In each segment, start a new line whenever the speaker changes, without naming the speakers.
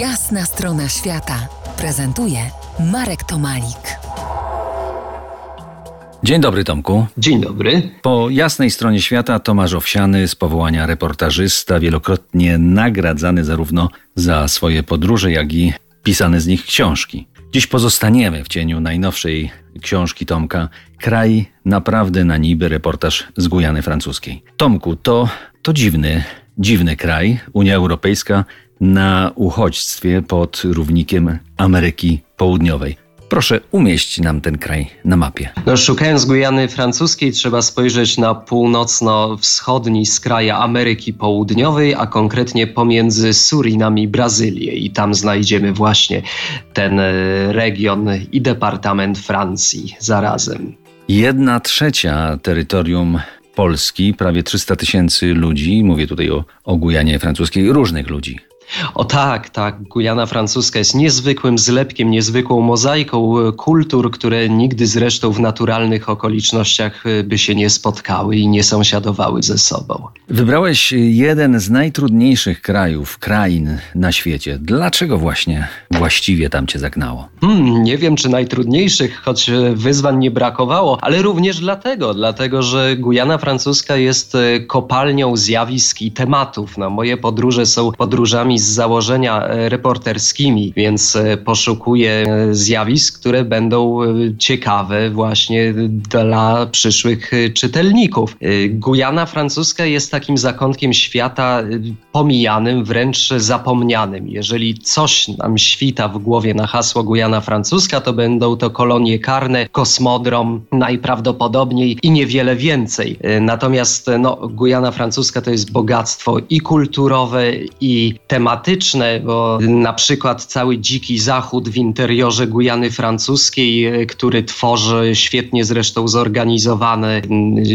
Jasna strona świata prezentuje Marek Tomalik.
Dzień dobry, Tomku.
Dzień dobry.
Po jasnej stronie świata Tomasz Owsiany z powołania reportażysta, wielokrotnie nagradzany zarówno za swoje podróże, jak i pisane z nich książki. Dziś pozostaniemy w cieniu najnowszej książki Tomka Kraj naprawdę na niby, reportaż z Gujany Francuskiej. Tomku, to, to dziwny, dziwny kraj, Unia Europejska na uchodźstwie pod równikiem Ameryki Południowej. Proszę umieść nam ten kraj na mapie.
No, szukając Gujany Francuskiej, trzeba spojrzeć na północno-wschodni skraj Ameryki Południowej, a konkretnie pomiędzy Surinam i Brazylię. I tam znajdziemy właśnie ten e, region i departament Francji zarazem.
Jedna trzecia terytorium Polski, prawie 300 tysięcy ludzi, mówię tutaj o, o Gujanie Francuskiej, różnych ludzi.
O tak, tak. Gujana francuska jest niezwykłym zlepkiem, niezwykłą mozaiką e, kultur, które nigdy zresztą w naturalnych okolicznościach e, by się nie spotkały i nie sąsiadowały ze sobą.
Wybrałeś jeden z najtrudniejszych krajów, krain na świecie. Dlaczego właśnie właściwie tam cię zagnało?
Hmm, nie wiem, czy najtrudniejszych, choć e, wyzwań nie brakowało, ale również dlatego, dlatego, że Gujana francuska jest kopalnią zjawisk i tematów. No, moje podróże są podróżami z założenia e, reporterskimi, więc e, poszukuję e, zjawisk, które będą ciekawe właśnie dla przyszłych czytelników. Gujana francuska jest takim zakątkiem świata pomijanym, wręcz zapomnianym. Jeżeli coś nam świta w głowie na hasło Gujana francuska, to będą to kolonie karne, kosmodrom najprawdopodobniej i niewiele więcej. Natomiast no, Gujana francuska to jest bogactwo i kulturowe, i tematyczne tematyczne, bo na przykład cały dziki zachód w interiorze Gujany Francuskiej, e, który tworzy świetnie zresztą zorganizowany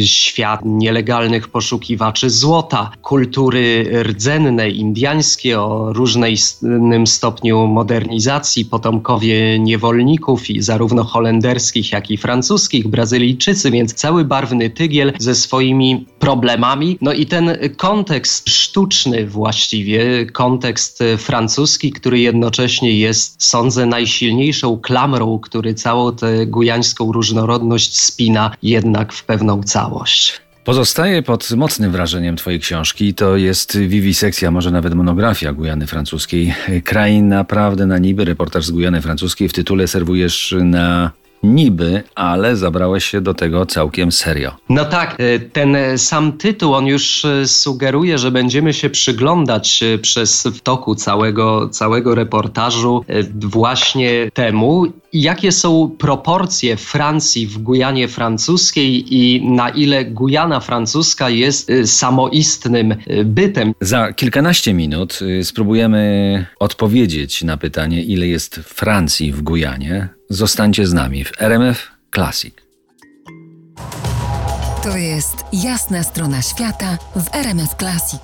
świat nielegalnych poszukiwaczy złota, kultury rdzennej, indyjskie o różnym stopniu modernizacji, potomkowie niewolników i zarówno holenderskich, jak i francuskich, Brazylijczycy, więc cały barwny tygiel ze swoimi problemami. No i ten kontekst sztuczny właściwie, kontekst e, francuski, który jednocześnie jest, sądzę, najsilniejszą klamrą, który całą tę gujańską różnorodność spina jednak w pewną całość.
Pozostaje pod mocnym wrażeniem Twojej książki. To jest wiwisekcja, może nawet monografia Gujany Francuskiej. Kraj naprawdę na niby, reportaż z Gujany Francuskiej. W tytule serwujesz na Niby, ale zabrałeś się do tego całkiem serio.
No tak, e, ten sam tytuł, on już e, sugeruje, że będziemy się przyglądać e, przez w toku całego, całego reportażu właśnie temu, jakie są proporcje Francji w Gujanie francuskiej i na ile Gujana francuska jest samoistnym bytem.
Za kilkanaście minut spróbujemy odpowiedzieć na pytanie, ile jest Francji w Gujanie. Zostańcie z nami w RMF Classic.
To jest jasna strona świata w RMF Classic.